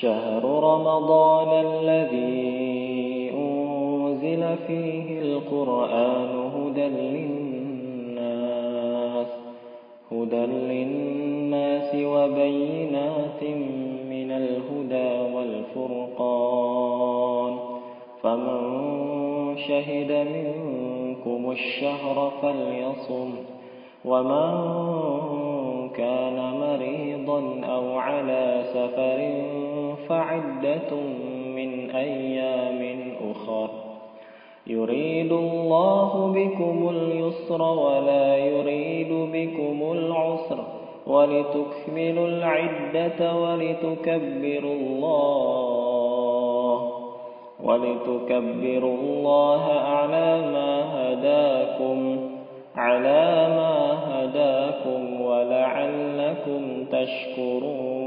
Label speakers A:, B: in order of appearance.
A: شهر رمضان الذي أنزل فيه القرآن هدى للناس هدى للناس وبينات من الهدى والفرقان. فمن شهد منكم الشهر فليصم ومن كان مريضا أو على سفر فعدة من أيام أخر. يريد الله بكم اليسر ولا يريد بكم العسر. ولتكملوا العدة ولتكبروا الله. ولتكبروا الله على ما هداكم. على ما هداكم ولعلكم تشكرون.